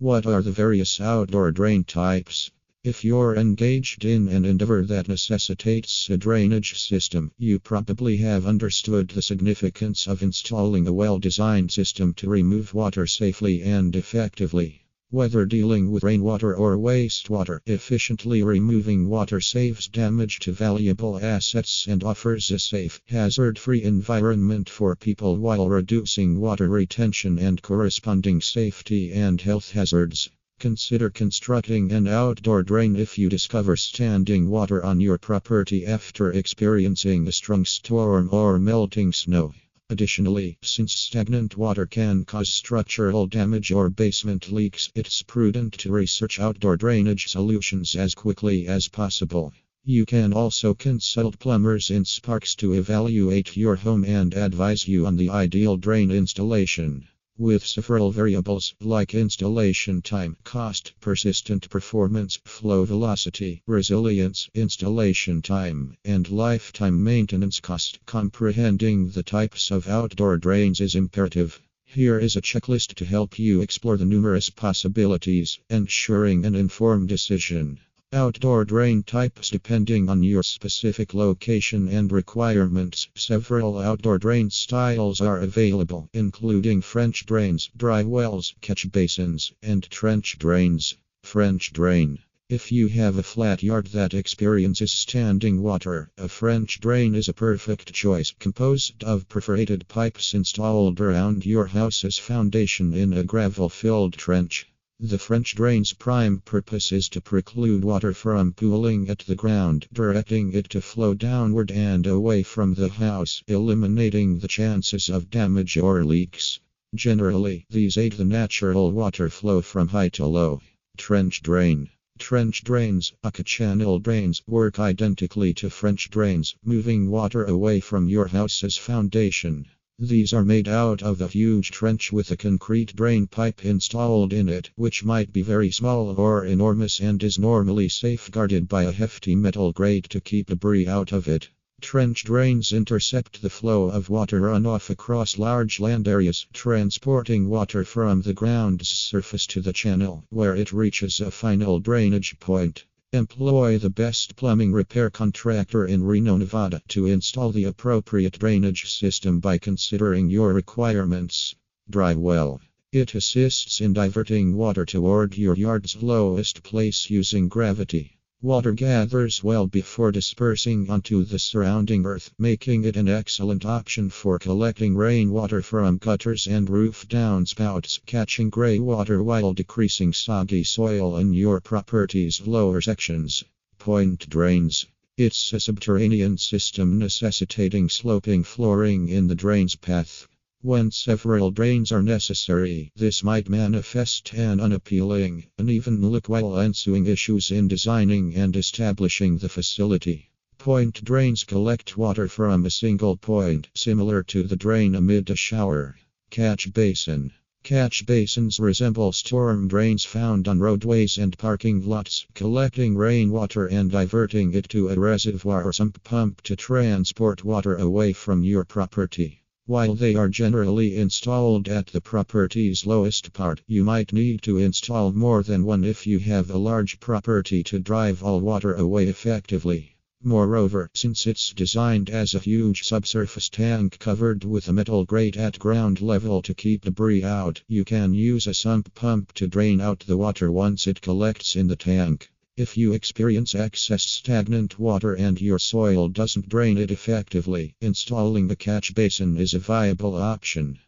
What are the various outdoor drain types? If you're engaged in an endeavor that necessitates a drainage system, you probably have understood the significance of installing a well designed system to remove water safely and effectively. Whether dealing with rainwater or wastewater, efficiently removing water saves damage to valuable assets and offers a safe, hazard free environment for people while reducing water retention and corresponding safety and health hazards. Consider constructing an outdoor drain if you discover standing water on your property after experiencing a strong storm or melting snow. Additionally, since stagnant water can cause structural damage or basement leaks, it's prudent to research outdoor drainage solutions as quickly as possible. You can also consult plumbers in Sparks to evaluate your home and advise you on the ideal drain installation. With several variables like installation time, cost, persistent performance, flow velocity, resilience, installation time, and lifetime maintenance cost, comprehending the types of outdoor drains is imperative. Here is a checklist to help you explore the numerous possibilities, ensuring an informed decision. Outdoor drain types depending on your specific location and requirements. Several outdoor drain styles are available, including French drains, dry wells, catch basins, and trench drains. French drain. If you have a flat yard that experiences standing water, a French drain is a perfect choice, composed of perforated pipes installed around your house's foundation in a gravel filled trench. The French drain's prime purpose is to preclude water from pooling at the ground, directing it to flow downward and away from the house, eliminating the chances of damage or leaks. Generally, these aid the natural water flow from high to low. Trench drain. Trench drains, aka channel drains, work identically to French drains, moving water away from your house's foundation. These are made out of a huge trench with a concrete drain pipe installed in it, which might be very small or enormous and is normally safeguarded by a hefty metal grate to keep debris out of it. Trench drains intercept the flow of water runoff across large land areas, transporting water from the ground's surface to the channel, where it reaches a final drainage point. Employ the best plumbing repair contractor in Reno, Nevada to install the appropriate drainage system by considering your requirements. Dry well. It assists in diverting water toward your yard's lowest place using gravity. Water gathers well before dispersing onto the surrounding earth, making it an excellent option for collecting rainwater from gutters and roof downspouts, catching gray water while decreasing soggy soil in your property's lower sections. Point drains. It's a subterranean system necessitating sloping flooring in the drain's path. When several drains are necessary, this might manifest an unappealing, uneven look while ensuing issues in designing and establishing the facility. Point drains collect water from a single point, similar to the drain amid a shower. Catch basin. Catch basins resemble storm drains found on roadways and parking lots, collecting rainwater and diverting it to a reservoir or sump pump to transport water away from your property. While they are generally installed at the property's lowest part, you might need to install more than one if you have a large property to drive all water away effectively. Moreover, since it's designed as a huge subsurface tank covered with a metal grate at ground level to keep debris out, you can use a sump pump to drain out the water once it collects in the tank. If you experience excess stagnant water and your soil doesn't drain it effectively, installing a catch basin is a viable option.